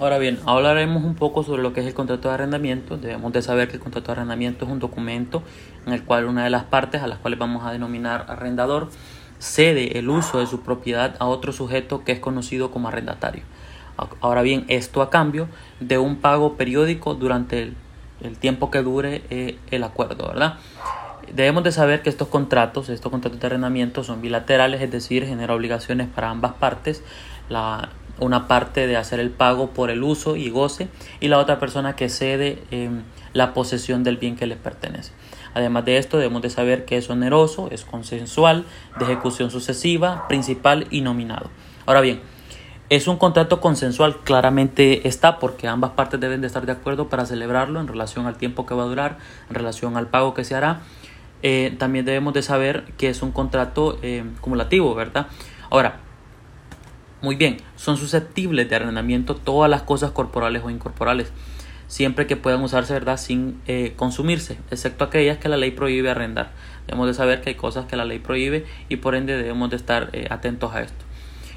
Ahora bien, hablaremos un poco sobre lo que es el contrato de arrendamiento. Debemos de saber que el contrato de arrendamiento es un documento en el cual una de las partes, a las cuales vamos a denominar arrendador, cede el uso de su propiedad a otro sujeto que es conocido como arrendatario. Ahora bien, esto a cambio de un pago periódico durante el, tiempo que dure eh, el acuerdo, ¿verdad? Debemos de saber que estos contratos, estos contratos de arrendamiento son bilaterales, es decir, genera obligaciones para ambas partes. La, una parte de hacer el pago por el uso y goce y la otra persona que cede em, la posesión del bien que le pertenece. Además de esto, debemos de saber que es oneroso, es consensual, de ejecución sucesiva, principal y nominado. Ahora bien, es un contrato consensual, claramente está, porque ambas partes deben de estar de acuerdo para celebrarlo en relación al tiempo que va a durar, en relación al pago que se hará. Eh, también debemos de saber que es un contrato eh, cumulativo, ¿verdad? Ahora, muy bien, son susceptibles de arrendamiento todas las cosas corporales o incorporales, siempre que puedan usarse, ¿verdad?, sin eh, consumirse, excepto aquellas que la ley prohíbe arrendar. Debemos de saber que hay cosas que la ley prohíbe y por ende debemos de estar atentos a esto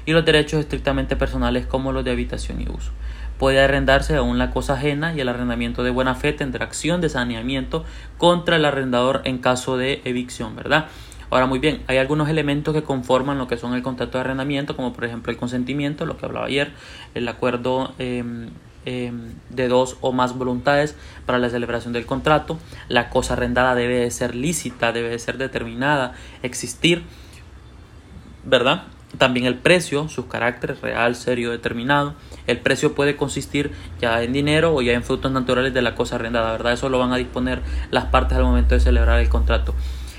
y los derechos estrictamente personales como los de habitación y uso. Puede arrendarse aún la cosa ajena y el arrendamiento de buena fe tendrá acción de saneamiento contra el arrendador en caso de evicción, ¿verdad? Ahora, muy bien, hay algunos elementos que conforman lo que son el contrato de arrendamiento, como por ejemplo el consentimiento, lo que hablaba ayer, el acuerdo em, em, de dos o más voluntades para la celebración del contrato, la cosa arrendada debe de ser lícita, debe de ser determinada, existir, ¿verdad? También el precio, su carácter real, serio, determinado. El precio puede consistir ya en dinero o ya en frutos naturales de la cosa arrendada, ¿verdad? Eso lo van a disponer las partes al momento de celebrar el contrato.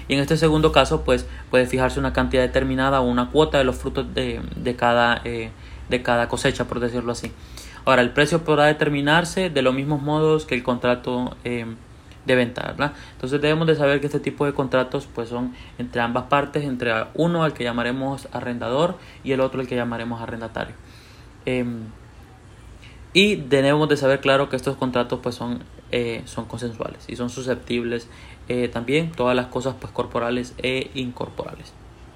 Y en este segundo caso, pues puede fijarse una cantidad determinada o una cuota de los frutos de, de cada, eh, de cada cosecha, por decirlo así. Ahora, el precio podrá determinarse de los mismos modos que el contrato eh, de venta, ¿verdad? Entonces debemos de saber que este tipo de contratos pues son entre ambas partes, entre uno al que llamaremos arrendador y el otro al que llamaremos arrendatario. Em, y debemos de saber claro que estos contratos pues son, eh, son consensuales y son susceptibles eh, también todas las cosas pues corporales e incorporales.